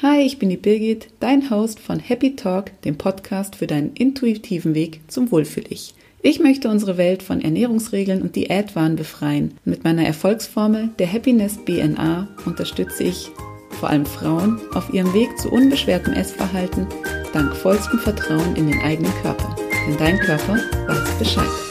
Hi, ich bin die Birgit, dein Host von Happy Talk, dem Podcast für deinen intuitiven Weg zum Wohlfühl-Ich. Ich möchte unsere Welt von Ernährungsregeln und Diätwahn befreien. Mit meiner Erfolgsformel, der Happiness BNA, unterstütze ich vor allem Frauen auf ihrem Weg zu unbeschwertem Essverhalten dank vollstem Vertrauen in den eigenen Körper. Denn dein Körper weiß Bescheid.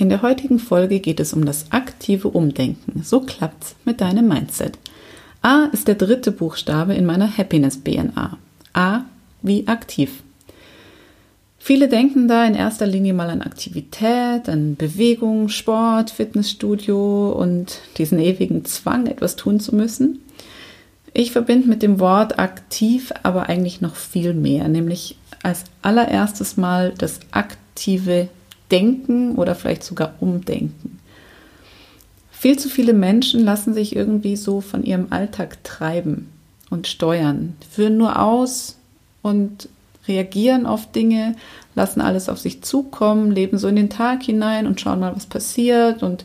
In der heutigen Folge geht es um das aktive Umdenken. So klappt's mit deinem Mindset. A ist der dritte Buchstabe in meiner Happiness BNA. A wie aktiv. Viele denken da in erster Linie mal an Aktivität, an Bewegung, Sport, Fitnessstudio und diesen ewigen Zwang, etwas tun zu müssen. Ich verbinde mit dem Wort aktiv aber eigentlich noch viel mehr, nämlich als allererstes mal das aktive Denken oder vielleicht sogar Umdenken. Viel zu viele Menschen lassen sich irgendwie so von ihrem Alltag treiben und steuern, führen nur aus und reagieren auf Dinge, lassen alles auf sich zukommen, leben so in den Tag hinein und schauen mal, was passiert und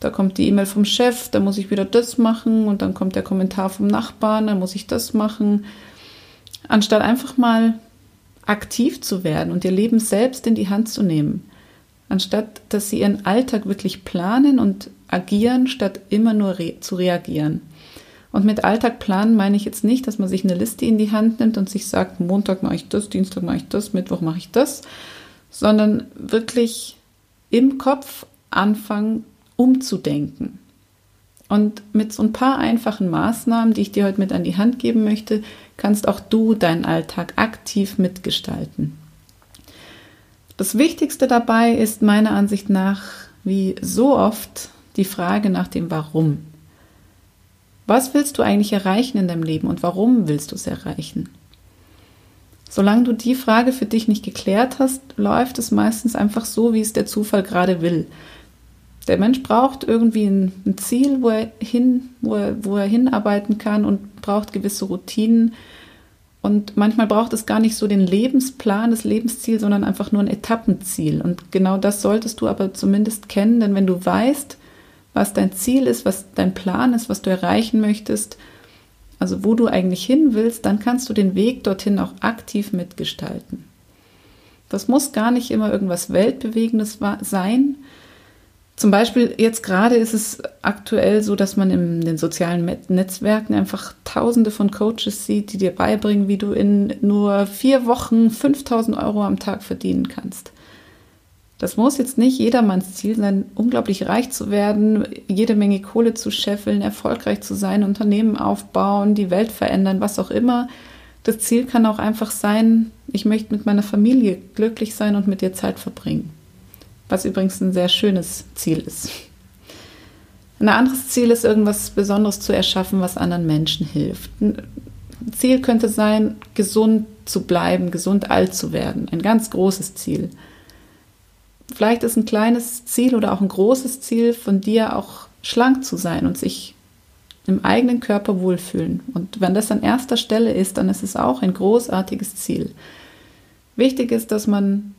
da kommt die E-Mail vom Chef, da muss ich wieder das machen und dann kommt der Kommentar vom Nachbarn, da muss ich das machen. Anstatt einfach mal aktiv zu werden und ihr Leben selbst in die Hand zu nehmen anstatt dass sie ihren Alltag wirklich planen und agieren, statt immer nur re zu reagieren. Und mit Alltag planen meine ich jetzt nicht, dass man sich eine Liste in die Hand nimmt und sich sagt, Montag mache ich das, Dienstag mache ich das, Mittwoch mache ich das, sondern wirklich im Kopf anfangen, umzudenken. Und mit so ein paar einfachen Maßnahmen, die ich dir heute mit an die Hand geben möchte, kannst auch du deinen Alltag aktiv mitgestalten. Das Wichtigste dabei ist meiner Ansicht nach, wie so oft, die Frage nach dem Warum. Was willst du eigentlich erreichen in deinem Leben und warum willst du es erreichen? Solange du die Frage für dich nicht geklärt hast, läuft es meistens einfach so, wie es der Zufall gerade will. Der Mensch braucht irgendwie ein, Ziel, wo er, hin, wo, er, wo er hinarbeiten kann und braucht gewisse Routinen, und manchmal braucht es gar nicht so den Lebensplan, das Lebensziel, sondern einfach nur ein Etappenziel. Und genau das solltest du aber zumindest kennen, denn wenn du weißt, was dein Ziel ist, was dein Plan ist, was du erreichen möchtest, also wo du eigentlich hin willst, dann kannst du den Weg dorthin auch aktiv mitgestalten. Das muss gar nicht immer irgendwas Weltbewegendes sein, zum Beispiel jetzt gerade ist es aktuell so, dass man in den sozialen Netzwerken einfach tausende von Coaches sieht, die dir beibringen, wie du in nur vier Wochen 5000 Euro am Tag verdienen kannst. Das muss jetzt nicht jedermanns Ziel sein, unglaublich reich zu werden, jede Menge Kohle zu scheffeln, erfolgreich zu sein, Unternehmen aufbauen, die Welt verändern, was auch immer. Das Ziel kann auch einfach sein, ich möchte mit meiner Familie glücklich sein und mit dir Zeit verbringen was übrigens ein sehr schönes Ziel ist. Ein anderes Ziel ist, irgendwas Besonderes zu erschaffen, was anderen Menschen hilft. Ein Ziel könnte sein, gesund zu bleiben, gesund alt zu werden. Ein ganz großes Ziel. Vielleicht ist ein kleines Ziel oder auch ein großes Ziel von dir auch schlank zu sein und sich im eigenen Körper wohlfühlen. Und wenn das an erster Stelle ist, dann ist es auch ein großartiges Ziel. Wichtig ist, dass man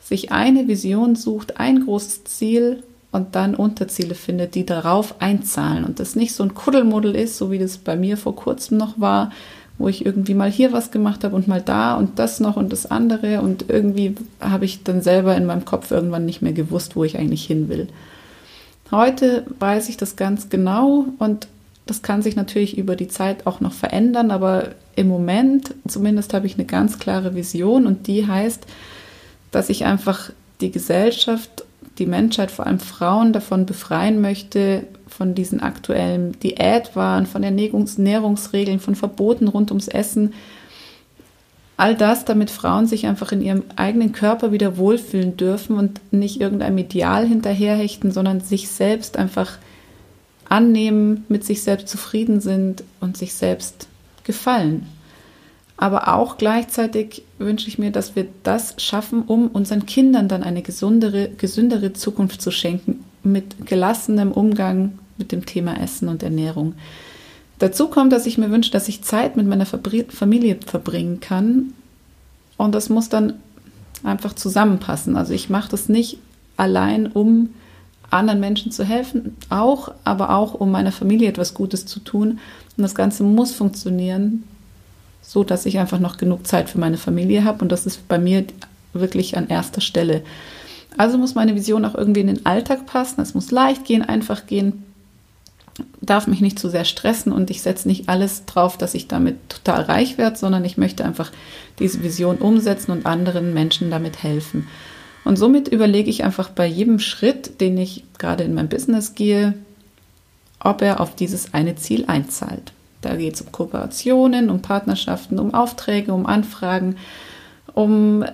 sich eine Vision sucht, ein großes Ziel und dann Unterziele findet, die darauf einzahlen und das nicht so ein Kuddelmuddel ist, so wie das bei mir vor kurzem noch war, wo ich irgendwie mal hier was gemacht habe und mal da und das noch und das andere und irgendwie habe ich dann selber in meinem Kopf irgendwann nicht mehr gewusst, wo ich eigentlich hin will. Heute weiß ich das ganz genau und das kann sich natürlich über die Zeit auch noch verändern, aber im Moment zumindest habe ich eine ganz klare Vision und die heißt, dass ich einfach die Gesellschaft, die Menschheit, vor allem Frauen davon befreien möchte, von diesen aktuellen Diätwaren, von Ernährungsregeln, von Verboten rund ums Essen. All das, damit Frauen sich einfach in ihrem eigenen Körper wieder wohlfühlen dürfen und nicht irgendeinem Ideal hinterherhechten, sondern sich selbst einfach annehmen, mit sich selbst zufrieden sind und sich selbst gefallen. Aber auch gleichzeitig wünsche ich mir, dass wir das schaffen, um unseren Kindern dann eine gesundere, gesündere Zukunft zu schenken, mit gelassenem Umgang mit dem Thema Essen und Ernährung. Dazu kommt, dass ich mir wünsche, dass ich Zeit mit meiner Familie verbringen kann. Und das muss dann einfach zusammenpassen. Also ich mache das nicht allein, um anderen Menschen zu helfen, auch, aber auch um meiner Familie etwas Gutes zu tun. Und das Ganze muss funktionieren, so dass ich einfach noch genug Zeit für meine Familie habe. Und das ist bei mir wirklich an erster Stelle. Also muss meine Vision auch irgendwie in den Alltag passen. Es muss leicht gehen, einfach gehen, darf mich nicht zu sehr stressen und ich setze nicht alles drauf, dass ich damit total reich werde, sondern ich möchte einfach diese Vision umsetzen und anderen Menschen damit helfen. Und somit überlege ich einfach bei jedem Schritt, den ich gerade in mein Business gehe, ob er auf dieses eine Ziel einzahlt. Da geht es um Kooperationen, um Partnerschaften, um Aufträge, um Anfragen, um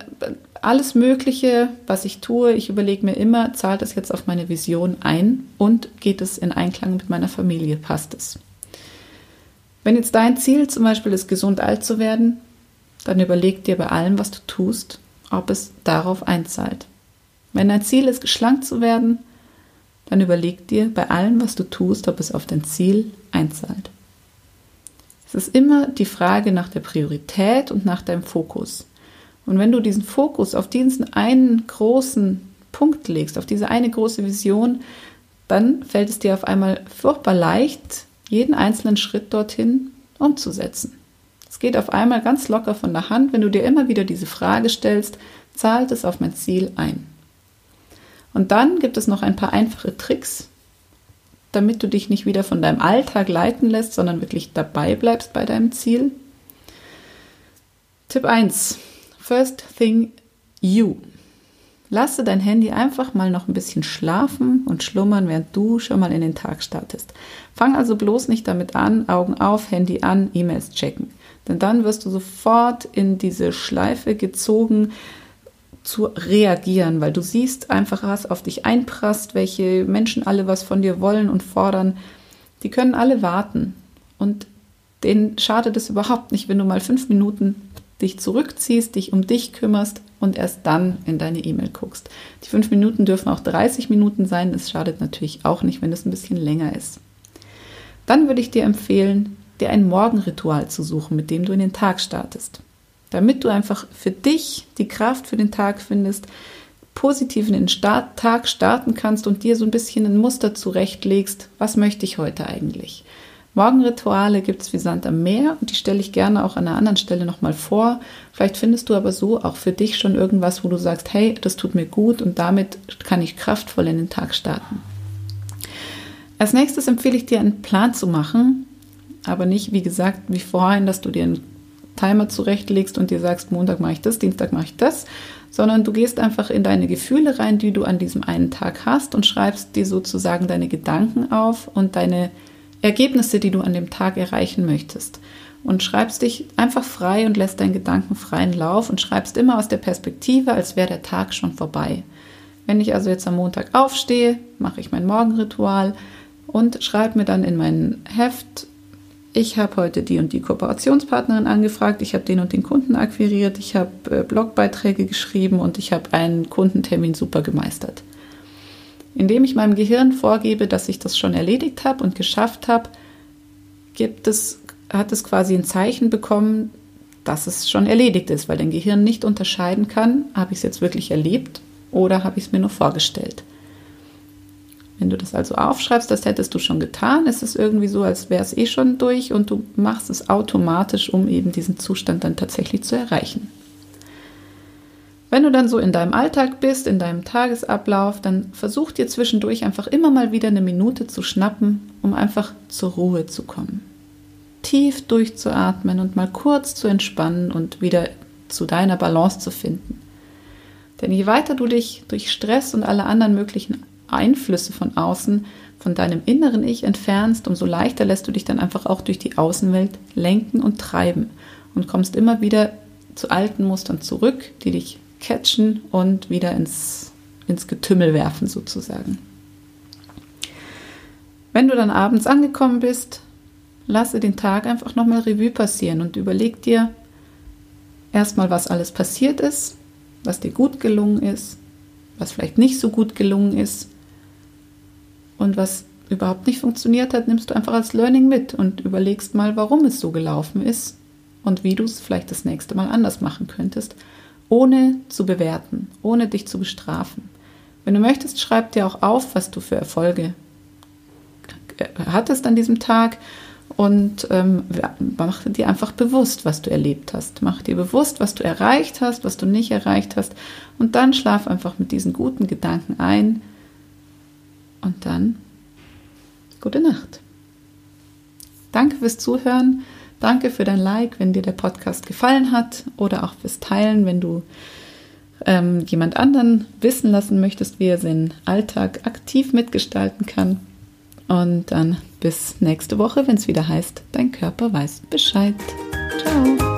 alles Mögliche, was ich tue. Ich überlege mir immer, zahlt es jetzt auf meine Vision ein und geht es in Einklang mit meiner Familie? Passt es? Wenn jetzt dein Ziel zum Beispiel ist, gesund alt zu werden, dann überleg dir bei allem, was du tust, ob es darauf einzahlt. Wenn dein Ziel ist, geschlankt zu werden, dann überleg dir bei allem, was du tust, ob es auf dein Ziel einzahlt. Es ist immer die Frage nach der Priorität und nach deinem Fokus. Und wenn du diesen Fokus auf diesen einen großen Punkt legst, auf diese eine große Vision, dann fällt es dir auf einmal furchtbar leicht, jeden einzelnen Schritt dorthin umzusetzen. Es geht auf einmal ganz locker von der Hand, wenn du dir immer wieder diese Frage stellst, zahlt es auf mein Ziel ein? Und dann gibt es noch ein paar einfache Tricks, damit du dich nicht wieder von deinem Alltag leiten lässt, sondern wirklich dabei bleibst bei deinem Ziel. Tipp 1. First thing you. Lasse dein Handy einfach mal noch ein bisschen schlafen und schlummern, während du schon mal in den Tag startest. Fang also bloß nicht damit an, Augen auf, Handy an, E-Mails checken. Denn dann wirst du sofort in diese Schleife gezogen zu reagieren, weil du siehst einfach, was auf dich einprasst, welche Menschen alle was von dir wollen und fordern. Die können alle warten. Und denen schadet es überhaupt nicht, wenn du mal fünf Minuten dich zurückziehst, dich um dich kümmerst und erst dann in deine E-Mail guckst. Die fünf Minuten dürfen auch 30 Minuten sein. Es schadet natürlich auch nicht, wenn es ein bisschen länger ist. Dann würde ich dir empfehlen, dir ein Morgenritual zu suchen, mit dem du in den Tag startest. Damit du einfach für dich die Kraft für den Tag findest, positiv in den Start Tag starten kannst und dir so ein bisschen ein Muster zurechtlegst, was möchte ich heute eigentlich? Morgenrituale gibt es wie Sand am Meer und die stelle ich gerne auch an einer anderen Stelle nochmal vor. Vielleicht findest du aber so auch für dich schon irgendwas, wo du sagst, hey, das tut mir gut und damit kann ich kraftvoll in den Tag starten. Als nächstes empfehle ich dir einen Plan zu machen, aber nicht, wie gesagt, wie vorhin, dass du dir einen Timer zurechtlegst und dir sagst, Montag mache ich das, Dienstag mache ich das, sondern du gehst einfach in deine Gefühle rein, die du an diesem einen Tag hast und schreibst dir sozusagen deine Gedanken auf und deine Ergebnisse, die du an dem Tag erreichen möchtest. Und schreibst dich einfach frei und lässt deinen Gedanken freien Lauf und schreibst immer aus der Perspektive, als wäre der Tag schon vorbei. Wenn ich also jetzt am Montag aufstehe, mache ich mein Morgenritual und schreibe mir dann in mein Heft, ich habe heute die und die Kooperationspartnerin angefragt, ich habe den und den Kunden akquiriert, ich habe äh, Blogbeiträge geschrieben und ich habe einen Kundentermin super gemeistert. Indem ich meinem Gehirn vorgebe, dass ich das schon erledigt habe und geschafft habe, gibt es, hat es quasi ein Zeichen bekommen, dass es schon erledigt ist, weil dein Gehirn nicht unterscheiden kann, habe ich es jetzt wirklich erlebt oder habe ich es mir nur vorgestellt. Wenn du das also aufschreibst, das hättest du schon getan, ist es irgendwie so, als wäre es eh schon durch und du machst es automatisch, um eben diesen Zustand dann tatsächlich zu erreichen. Wenn du dann so in deinem Alltag bist, in deinem Tagesablauf, dann versuch dir zwischendurch einfach immer mal wieder eine Minute zu schnappen, um einfach zur Ruhe zu kommen. Tief durchzuatmen und mal kurz zu entspannen und wieder zu deiner Balance zu finden. Denn je weiter du dich durch Stress und alle anderen möglichen Einflüsse von außen von deinem inneren Ich entfernst, umso leichter lässt du dich dann einfach auch durch die Außenwelt lenken und treiben und kommst immer wieder zu alten Mustern zurück, die dich catchen und wieder ins, ins Getümmel werfen sozusagen. Wenn du dann abends angekommen bist, lasse den Tag einfach nochmal Revue passieren und überleg dir erstmal, was alles passiert ist, was dir gut gelungen ist, was vielleicht nicht so gut gelungen ist und was überhaupt nicht funktioniert hat, nimmst du einfach als Learning mit und überlegst mal, warum es so gelaufen ist und wie du es vielleicht das nächste Mal anders machen könntest ohne zu bewerten, ohne dich zu bestrafen. Wenn du möchtest, schreib dir auch auf, was du für Erfolge hattest an diesem Tag und ähm, mach dir einfach bewusst, was du erlebt hast. Mach dir bewusst, was du erreicht hast, was du nicht erreicht hast und dann schlaf einfach mit diesen guten Gedanken ein und dann gute Nacht. Danke fürs Zuhören. Danke für dein Like, wenn dir der Podcast gefallen hat oder auch fürs Teilen, wenn du ähm, jemand anderen wissen lassen möchtest, wie er seinen Alltag aktiv mitgestalten kann. Und dann bis nächste Woche, wenn es wieder heißt, dein Körper weiß Bescheid. Ciao.